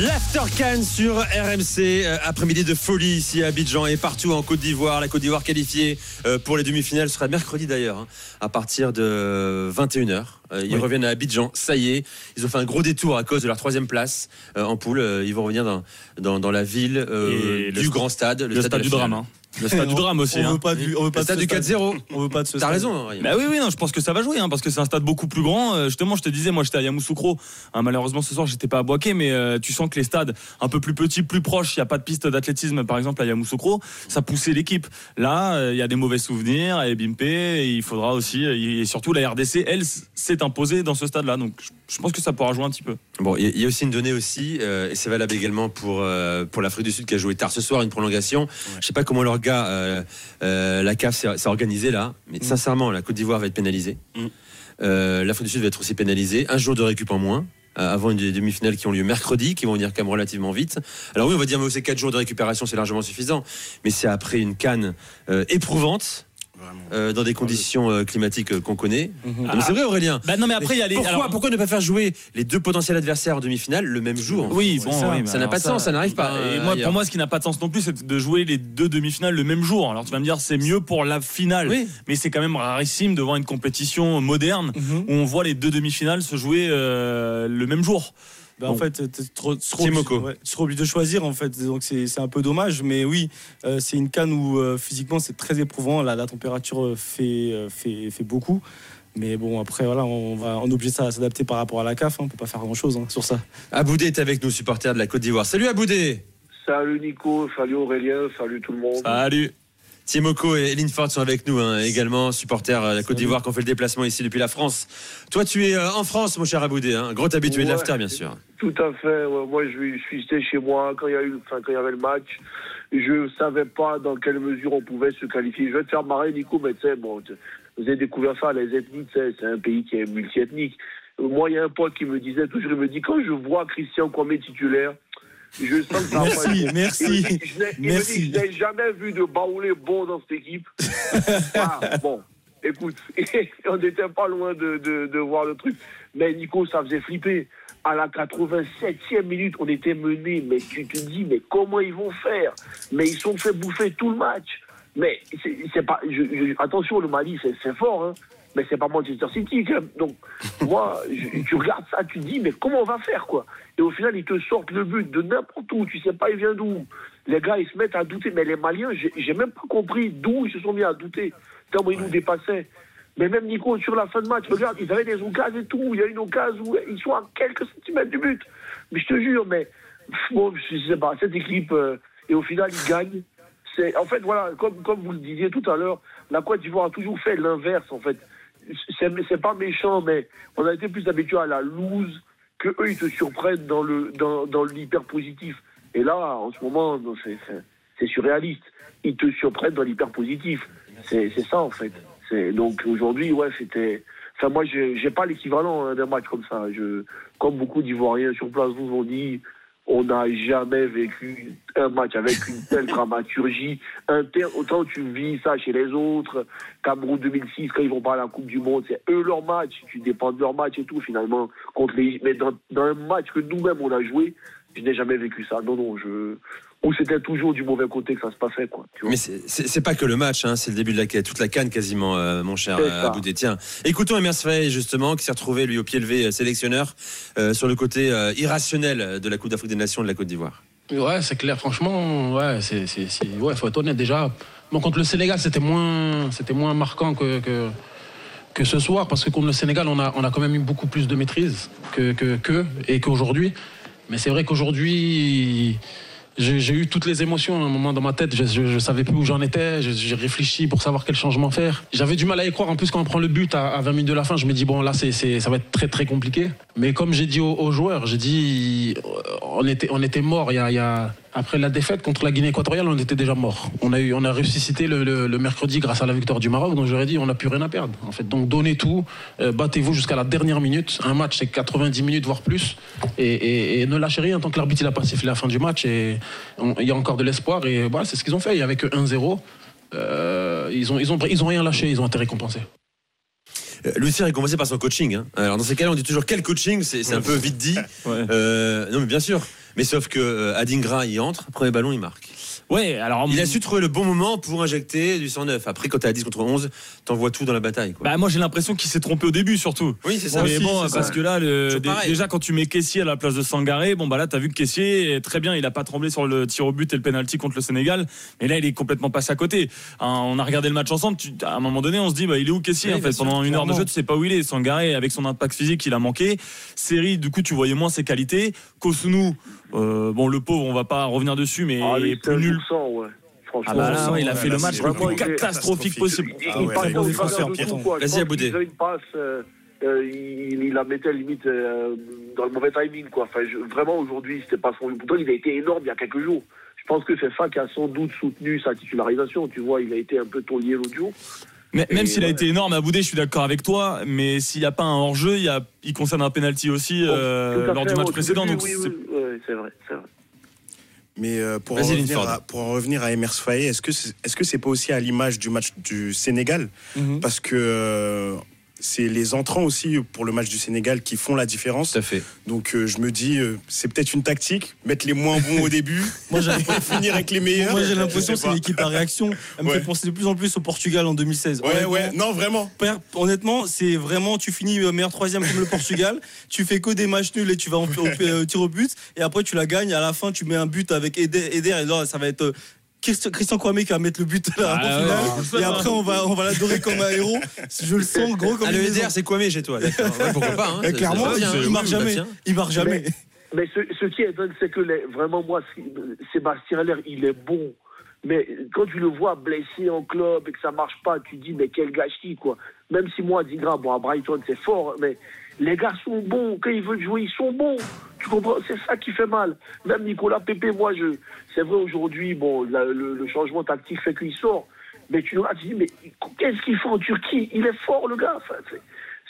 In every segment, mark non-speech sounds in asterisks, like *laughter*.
L'Aftercan sur RMC, euh, après-midi de folie ici à Abidjan et partout en Côte d'Ivoire. La Côte d'Ivoire qualifiée euh, pour les demi-finales sera mercredi d'ailleurs, hein, à partir de 21h. Euh, ils Oui. reviennent à Abidjan, ça y est. Ils ont fait un gros détour à cause de leur troisième place euh, en poule. Euh, ils vont revenir dans, dans, dans la ville euh, du grand stade, Le stade de la du drame. Hein. Le stade du drame aussi. On hein. veut pas du, on veut pas Le de stade du 4-0. On veut pas de ce T'as raison, Ryan. Bah oui, oui, non, je pense que ça va jouer, hein, parce que c'est un stade beaucoup plus grand. Euh, justement, je te disais, moi, j'étais à Yamoussoukro. Hein, malheureusement, ce soir, j'étais pas à Boaké, mais euh, tu sens que les stades un peu plus petits, plus proches, il n'y a pas de piste d'athlétisme, par exemple, à Yamoussoukro, ça poussait l'équipe. Là, euh, il y a des mauvais souvenirs, et Bimpe, et il faudra aussi, et surtout la RDC, elle, s'est imposée dans ce stade-là. Donc, je- je pense que ça pourra jouer un petit peu. Bon, il y a- aussi une donnée aussi, euh, et c'est valable également pour, euh, pour l'Afrique du Sud qui a joué tard ce soir, une prolongation. Je sais pas comment leur gars, euh, la CAF s'est organisée là, mais sincèrement, la Côte d'Ivoire va être pénalisée. Mm. L'Afrique du Sud va être aussi pénalisée. Un jour de récup en moins. Avant une des demi-finales qui ont lieu mercredi, qui vont venir quand même relativement vite. Alors oui, on va dire, mais c'est 4 jours de récupération, c'est largement suffisant. Mais c'est après une canne éprouvante, euh, dans des conditions euh, climatiques euh, qu'on connaît. Mhm. C'est vrai, Aurélien. Bah non, mais après, il y a les. Pourquoi, alors- pourquoi ne pas faire jouer les deux potentiels adversaires en demi-finale le même jour Oui, bon, ça, oui, ça bah, n'a pas de sens, ça n'arrive pas. et moi, pour moi, ce qui n'a pas de sens non plus, c'est de jouer les deux demi-finales le même jour. Alors tu vas me dire, c'est mieux pour la finale, Oui. mais c'est quand même rarissime de voir une compétition moderne Mhm. où on voit les deux demi-finales se jouer euh, le même jour. Bah, Bon. En fait, t'es trop, trop, obligé, ouais, tu seras obligé de choisir en fait, donc c'est c'est un peu dommage, mais oui, euh, c'est une canne où euh, physiquement c'est très éprouvant, la, la température euh, fait, euh, fait, fait beaucoup, mais bon après voilà, on va on est obligé de s'adapter par rapport à la CAF, hein, on peut pas faire grand chose sur ça. Aboudé est avec nous, supporter de la Côte d'Ivoire. Salut Aboudé Salut Nico, salut Aurélien, salut tout le monde. Salut. Timoko et Linford sont avec nous hein, également, supporters de la Côte d'Ivoire qui ont fait le déplacement ici depuis la France. Toi, tu es euh, en France, mon cher Aboudé, hein, gros habitué de l'after, bien sûr. Tout à fait. ouais. Moi, je suis, je suis resté chez moi quand il y a eu, enfin, quand il y avait le match. Je savais pas dans quelle mesure on pouvait se qualifier. Je vais te faire marrer, Nico, mais tu sais, bon, vous avez découvert ça, les ethnies, c'est un pays qui est multiethnique. Moi, il y a un pote qui me disait toujours, il me dit, quand je vois Christian Comé titulaire, je sens que ça va pas Merci, être bon. merci, Il me dit, je n'ai- il me merci. dit, je n'ai jamais vu de baoulé bon dans cette équipe. Ah, bon, écoute, *laughs* on n'était pas loin de, de, de voir le truc. Mais Nico, ça faisait flipper. À la 87e minute, on était mené. Mais tu te dis, mais comment ils vont faire? Mais ils sont fait bouffer tout le match. Mais c'est pas. je- je- attention, le Mali, c'est fort, hein. Mais c'est pas Manchester City, quand même. Donc, moi, je- tu regardes ça, tu te dis, mais comment on va faire, quoi? Et au final, ils te sortent le but de n'importe où. Tu sais pas, il vient d'où Les gars, ils se mettent à douter. Mais les Maliens, j'ai même pas compris d'où ils se sont mis à douter. Tellement ils nous dépassaient. Mais même Nico, sur la fin de match, regarde, ils avaient des occasions et tout. Il y a une occasion où ils sont à quelques centimètres du but. Mais je te jure, mais bon, je sais pas, cette équipe, euh, et au final, ils gagnent. C'est, en fait, voilà, comme, comme vous le disiez tout à l'heure, la Côte d'Ivoire a toujours fait l'inverse, en fait. C'est, c'est pas méchant, mais on a été plus habitué à la loose que eux, ils te surprennent dans le, dans, dans l'hyper positif. Et là, en ce moment, c'est, c'est, c'est surréaliste. Ils te surprennent dans l'hyper positif. C'est, c'est ça, en fait. Donc aujourd'hui, ouais, c'était. Enfin, moi, j'ai, j'ai pas l'équivalent hein, d'un match comme ça. Je, comme beaucoup d'Ivoiriens sur place vous ont dit, on n'a jamais vécu un match avec une telle *laughs* dramaturgie. Inter, autant tu vis ça chez les autres. Cameroun 2006, quand ils vont pas à la Coupe du Monde, c'est eux leur match. Tu dépends de leur match et tout, finalement. Contre les, mais dans, dans un match que nous-mêmes, on a joué, je n'ai jamais vécu ça. Non, non, je. Ou c'était toujours du mauvais côté que ça se passait, quoi. Tu vois. Mais c'est- pas que le match, hein, c'est le début de la toute la canne quasiment, euh, mon cher euh. Aboudé. Tiens, écoutons Emers Faye, justement, qui s'est retrouvé, lui, au pied levé, euh, sélectionneur, euh, sur le côté euh, irrationnel de la Coupe d'Afrique des Nations de la Côte d'Ivoire. Ouais, c'est clair. Franchement, ouais, c'est, ouais, faut être honnête déjà. Bon, contre le Sénégal, c'était moins, c'était moins marquant que, que, que ce soir, parce que contre le Sénégal, on a, on a quand même eu beaucoup plus de maîtrise que, que, que et qu'aujourd'hui. Mais c'est vrai qu'aujourd'hui, j'ai, eu toutes les émotions à un moment dans ma tête. Je, je, je savais plus où j'en étais. J'ai réfléchi pour savoir quel changement faire. J'avais du mal à y croire. En plus, quand on prend le but à, à 20 minutes de la fin, je me dis bon, là, c'est, ça va être très très compliqué. Mais comme j'ai dit aux, joueurs, j'ai dit, euh, on était, on était mort il y a, Après la défaite contre la Guinée équatoriale, on était déjà mort. On a, eu, on a ressuscité le, mercredi grâce à la victoire du Maroc. Donc j'aurais dit, on n'a plus rien à perdre. En fait, donc donnez tout, euh, battez-vous jusqu'à la dernière minute. Un match, c'est 90 minutes, voire plus. Et, ne lâchez rien tant que l'arbitre il a pas sifflé la fin du match. Et il y a encore de l'espoir. Et voilà, c'est ce qu'ils ont fait. Il y avait que 1-0. Euh, ils, ont, ils, ont, ils ont rien lâché, ils ont été récompensés. Euh, Cyr est commencé par son coaching. hein. Alors dans ces cas-là, on dit toujours quel coaching, c'est un peu vite dit. *laughs* Ouais. Euh, non mais bien sûr. Mais sauf que euh, Adingra il entre, premier ballon il marque. Ouais, alors Il a su trouver le bon moment pour injecter du 109. Après quand t'es à 10 contre 11, t'envoies tout dans la bataille. Quoi. Bah moi j'ai l'impression qu'il s'est trompé au début surtout. oui c'est ça. mais aussi, bon, c'est parce ça. que là, le- dé- déjà quand tu mets Caissier à la place de Sangaré, bon bah là t'as vu que Caissier est très bien, il a pas tremblé sur le tir au but et le penalty contre le Sénégal, mais là il est complètement passé à côté. Hein, on a regardé le match ensemble, tu- à un moment donné on se dit bah il est où Caissier Oui, en fait? pendant une heure de jeu tu sais pas où il est. Sangaré avec son impact physique il a manqué. Série du coup tu voyais moins ses qualités. Kosunu, euh, bon le pauvre on va pas revenir dessus mais Ah, il est plus nul. ouais. Ah bah là, ouais, il a fait là, le match le plus il catastrophique possible. Il, Ah il ouais, quoi. Je Vas-y, Aboudé. qu'il faisait une passe, euh, euh, il, il la mettait limite euh, dans le mauvais timing. Quoi. Enfin, je- vraiment, aujourd'hui, c'était pas son. Pourtant, il a été énorme il y a quelques jours. Je pense que c'est ça qui a sans doute soutenu sa titularisation. Tu vois, il a été un peu taulier l'autre jour. Mais, même s'il a ouais. été énorme à Boudé, je suis d'accord avec toi. Mais s'il n'y a pas un hors-jeu, il, y a- il concerne un penalty aussi euh, lors fait, du match précédent. début, Donc oui, c'est- oui, c'est vrai, c'est vrai. Mais euh, pour, en revenir à, pour en revenir à Emers Faye, est-ce que c'est est-ce que c'est pas aussi à l'image du match du Sénégal? Mhm. Parce que euh, c'est les entrants aussi pour le match du Sénégal qui font la différence. Tout à fait. Donc euh, je me dis, euh, c'est peut-être une tactique, mettre les moins bons au début, *laughs* Moi, finir avec les meilleurs. Moi j'ai l'impression que c'est pas. une équipe à réaction. Elle me fait penser de plus en plus au Portugal en 2016. Ouais, ouais, non, vraiment. Père, honnêtement, c'est vraiment, tu finis euh, meilleur troisième comme le Portugal, *laughs* tu fais que des matchs nuls et tu vas en, au, au tir au but, et après tu la gagnes, à la fin tu mets un but avec Eder, Eder et là ça va être euh, Christian, Christian Kwame qui va mettre le but là, Ah ouais, et après on va, on va l'adorer comme un héros. Je le sens gros comme Ah, le. LDR, c'est mais chez toi. *laughs* Ouais, Pourquoi pas hein, ça- clairement, ça il, oui, marche jamais. Il marche jamais. Mais ce, ce qui est dingue, c'est que les- vraiment, moi, Sébastien Aller, il est bon. Mais quand tu le vois blessé en club et que ça marche pas, tu dis, mais quel gâchis, quoi. Même si moi, Digra, bon, à Brighton, c'est fort, mais les gars sont bons. Quand ils veulent jouer, ils sont bons. Tu comprends? C'est ça qui fait mal. Même Nicolas Pépé, moi, je, c'est vrai, aujourd'hui, bon, le, changement tactique fait qu'il sort. Mais tu tu dis, mais qu'est-ce qu'il fait en Turquie? Il est fort, le gars.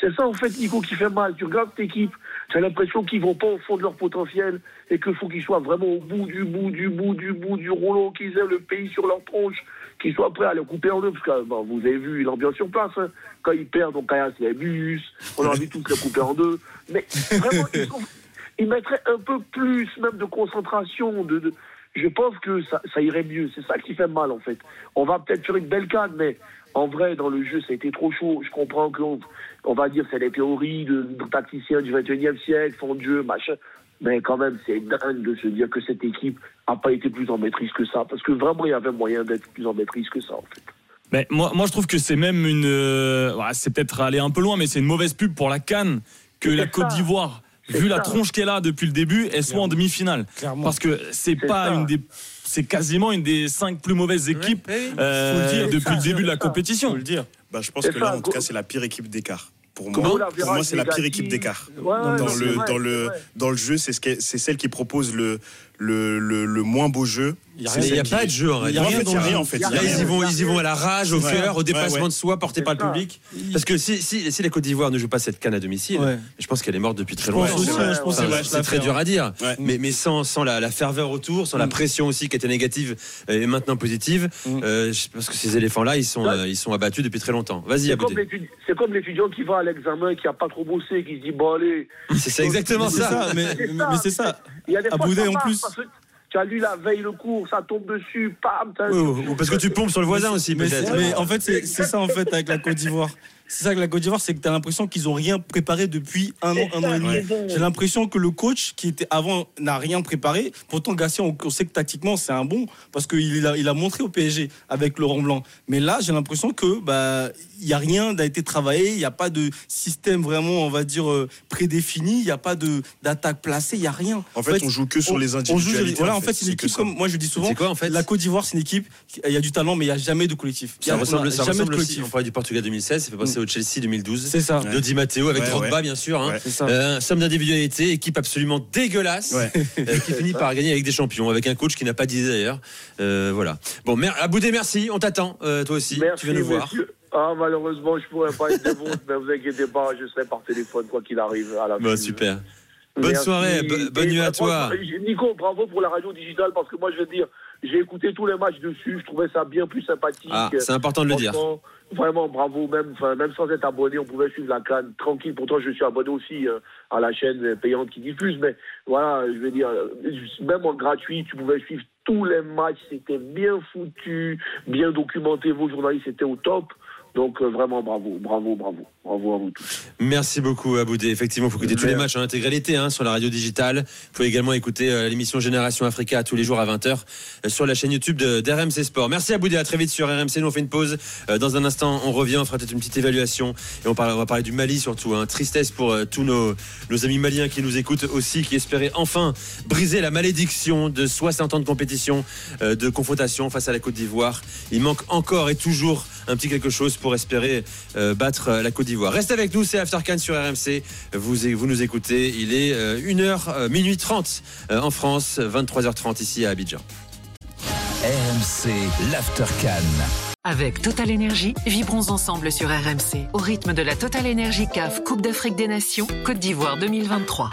C'est ça, en fait, Nico, qui fait mal. Tu regardes cette équipe, tu as l'impression qu'ils vont pas au fond de leur potentiel et qu'il faut qu'ils soient vraiment au bout du bout du bout du bout du rouleau, qu'ils aient le pays sur leur tronche, qu'ils soient prêts à le couper en deux. Parce que bon, vous avez vu l'ambiance sur place. hein. Quand ils perdent, on caillasse les bus, on a envie de tous les couper en deux. Mais vraiment, ils, mettraient un peu plus même de concentration. De, je pense que ça, irait mieux. C'est ça qui fait mal, en fait. On va peut-être faire une belle canne, mais en vrai, dans le jeu, ça a été trop chaud. Je comprends qu'on on va dire c'est des théories de, de tacticiens du 21e siècle, fond de jeu, machin. Mais quand même, c'est dingue de se dire que cette équipe n'a pas été plus en maîtrise que ça. Parce que vraiment, il y avait moyen d'être plus en maîtrise que ça, en fait. Mais moi, moi, je trouve que c'est même une. euh, c'est peut-être aller un peu loin, mais c'est une mauvaise pub pour la Cannes que la ça. Côte d'Ivoire, vu la tronche qu'elle a depuis le début, elle soit en demi-finale. Parce que c'est pas ça. une des. C'est quasiment une des cinq plus mauvaises équipes euh, dire, depuis le ça, début de la compétition. Faut le dire. Bah, je pense que là, en tout cas, c'est la pire équipe d'écart. Pour Comment moi, pour c'est la pire équipe d'écart. Ouais, dans, le, vrai, dans, c'est le, vrai. dans le jeu, ce c'est celle qui propose le, le, le, le moins beau jeu. Il n'y a pas de jeu en Il a dans le en fait. Là, ils y, vont, ils y vont à la rage, au Ouais, cœur, au dépassement ouais. de soi porté par le public. Parce que si, si, si la Côte d'Ivoire ne joue pas cette canne à domicile, Ouais. je pense qu'elle est morte depuis très longtemps. c'est très dur à dire, Ouais. mais, mais sans, sans la, la ferveur autour, sans la Mm. pression aussi qui était négative euh, et maintenant positive, Mm. euh, je pense que ces éléphants-là, ils sont, Ouais. euh, ils sont abattus depuis très longtemps. Vas-y, C'est comme l'étudiant qui va à l'examen, qui n'a pas trop bossé, qui se dit, bon, allez. C'est exactement ça. mais, C'est ça. Aboudé, en plus. Tu as lu la veille le cours, ça tombe dessus, pam. Oui, parce que tu pompes sur le voisin aussi, Mais, mais en fait, c'est c'est ça en fait avec la Côte d'Ivoire. C'est ça avec la Côte d'Ivoire, c'est que tu as l'impression qu'ils ont rien préparé depuis un an, un an et demi. J'ai l'impression que le coach qui était avant n'a rien préparé. Pourtant, Garcia, on, on sait que tactiquement c'est un bon parce qu'il a, il a montré au PSG avec Laurent Blanc. Mais là, j'ai l'impression que bah il y a rien n'a été travaillé, il n'y a pas de système vraiment, on va dire euh, prédéfini, il n'y a pas de d'attaque placée, il y a rien. En fait, on joue que sur les on joue- individualités. voilà, en fait, c'est une c'est que équipe comme moi je dis souvent. C'est quoi en fait La Côte d'Ivoire, c'est une équipe. Il y a du talent, mais il n'y a jamais de collectif. Y ça ressemble, a ça jamais ressemble de aussi. collectif. On parlait du Portugal 2016, ça fait penser au Chelsea 2012. C'est ça. De Di Matteo avec Ouais, Drogba ouais. bien sûr. hein. Ouais. C'est ça. Euh, somme d'individualité, équipe absolument dégueulasse, Ouais. *laughs* euh, qui finit par gagner avec des champions, avec un coach qui n'a pas d'idée d'ailleurs. Euh, voilà. Bon, mer Aboudé, merci. On t'attend, euh, toi aussi. Merci, tu viens nous voir. Ah, malheureusement, je pourrais pas être de vous, *laughs* mais vous inquiétez pas, je serai par téléphone, quoi qu'il arrive. À la Bon, fin. super. Bonne Merci. soirée, bo- bonne Et nuit à bah, toi. Nico, bravo pour la radio digitale, parce que moi, je veux dire, j'ai écouté tous les matchs dessus, je trouvais ça bien plus sympathique. Ah, c'est important de le dire. Vraiment, bravo. Même, même sans être abonné, on pouvait suivre la canne tranquille. Pourtant, je suis abonné aussi euh, à la chaîne payante qui diffuse. Mais voilà, je veux dire, euh, même en gratuit, tu pouvais suivre tous les matchs. C'était bien foutu, bien documenté. Vos journalistes étaient au top. Donc, euh, vraiment, bravo, bravo, bravo. Bravo à vous tous. Merci beaucoup Aboudé. Effectivement, il faut écouter tous les matchs en intégralité hein, sur la radio digitale. Vous pouvez également écouter euh, l'émission Génération Africa tous les jours à 20h euh, sur la chaîne YouTube de- d'RMC Sport. Merci Aboudé, à très vite sur RMC. Nous on fait une pause. Euh, dans un instant, on revient, on fera peut-être une petite évaluation et on, parle- on va parler du Mali surtout. hein. Tristesse pour euh, tous nos, nos amis maliens qui nous écoutent aussi, qui espéraient enfin briser la malédiction de 60 ans de compétition, euh, de confrontation face à la Côte d'Ivoire. Il manque encore et toujours un petit quelque chose pour espérer euh, battre euh, la Côte d'Ivoire. Reste avec nous, c'est Aftercan sur RMC. Vous, vous nous écoutez. Il est 1h, minuit 30 euh, en France, 23h30 ici à Abidjan. RMC, l'Aftercan. Avec Total Énergie, vibrons ensemble sur RMC au rythme de la Total Énergie CAF Coupe d'Afrique des Nations Côte d'Ivoire 2023.